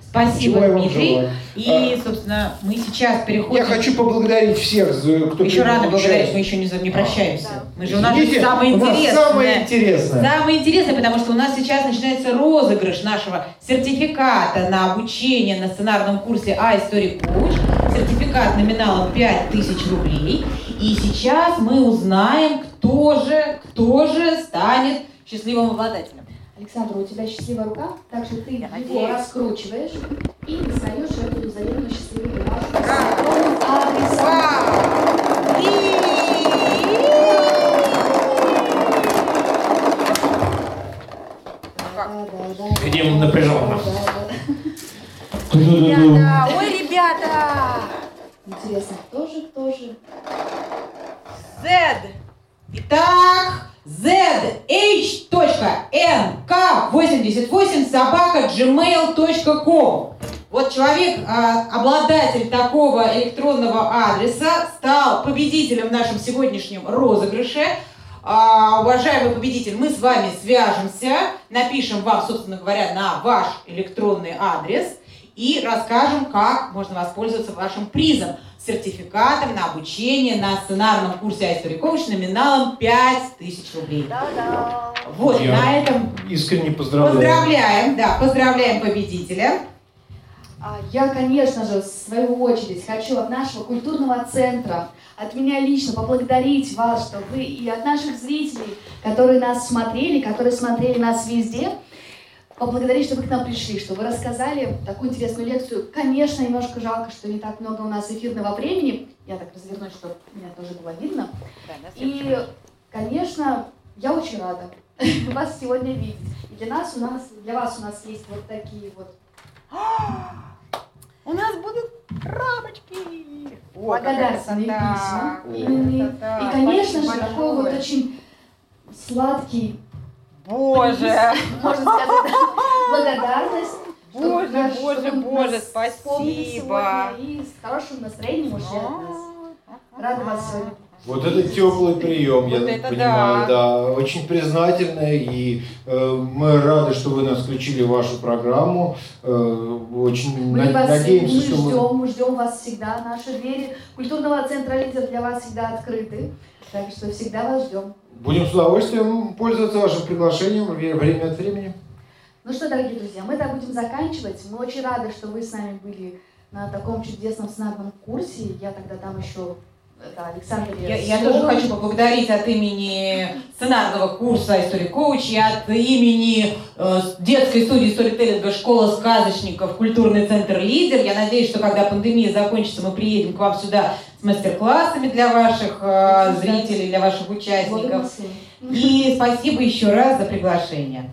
Спасибо, Дмитрий. И, а, собственно, мы сейчас переходим... Я хочу поблагодарить всех, кто Еще рано благодарить, мы еще не, не прощаемся. А, да. Мы же у нас самое интересное. самое интересное. Самое интересное, потому что у нас сейчас начинается розыгрыш нашего сертификата на обучение на сценарном курсе А истории коуч. Сертификат номиналом 5000 рублей. И сейчас мы узнаем, кто же, кто же станет счастливым обладателем. Александр, у тебя счастливая рука, так что ты Я его надеюсь. раскручиваешь и достаешь эту заветную счастливую бумажку с адресом. Где он напряженно? Ребята, ой, ребята! Интересно, кто же, кто же? Z. Итак, zh.nk88 собака gmail.com. Вот человек, а, обладатель такого электронного адреса, стал победителем в нашем сегодняшнем розыгрыше. А, уважаемый победитель, мы с вами свяжемся, напишем вам, собственно говоря, на ваш электронный адрес и расскажем, как можно воспользоваться вашим призом сертификатом на обучение на сценарном курсе Айсторикович номиналом 5000 рублей. Да-да. Вот, Я на этом... Искренне поздравляю. Поздравляем, да, поздравляем победителя. А, я, конечно же, в свою очередь хочу от нашего культурного центра, от меня лично поблагодарить вас, что вы и от наших зрителей, которые нас смотрели, которые смотрели нас везде, поблагодарить, что вы к нам пришли, что вы рассказали такую интересную лекцию. Конечно, немножко жалко, что не так много у нас эфирного времени. Я так развернусь, чтобы меня тоже было видно. Да, И, конечно, я очень рада вас сегодня видеть. И для нас у нас, для вас у нас есть вот такие вот. У нас будут рамочки. Благодарственные письма. И, и, конечно же, такой вот очень сладкий Боже! Можно сказать, благодарность Боже, наш, боже, боже, спасибо. И с хорошим настроением ушли от нас. Рада вас сегодня вот это теплый прием, вот я понимаю, да. да. Очень признательны, и э, мы рады, что вы нас включили в вашу программу. Э, очень мы на- вас, надеемся, мы что ждем, мы... мы ждем вас всегда. Наши двери культурного центра «Лидер» для вас всегда открыты. Так что всегда вас ждем. Будем с удовольствием пользоваться вашим приглашением время от времени. Ну что, дорогие друзья, мы так будем заканчивать. Мы очень рады, что вы с нами были на таком чудесном сценарном курсе. Я тогда там еще да, Александр я, я тоже хочу поблагодарить от имени сценарного курса «История коуч» и от имени э, детской студии «Сторителлинга» «Школа сказочников», культурный центр «Лидер». Я надеюсь, что когда пандемия закончится, мы приедем к вам сюда с мастер-классами для ваших э, зрителей, для ваших участников. И спасибо еще раз за приглашение.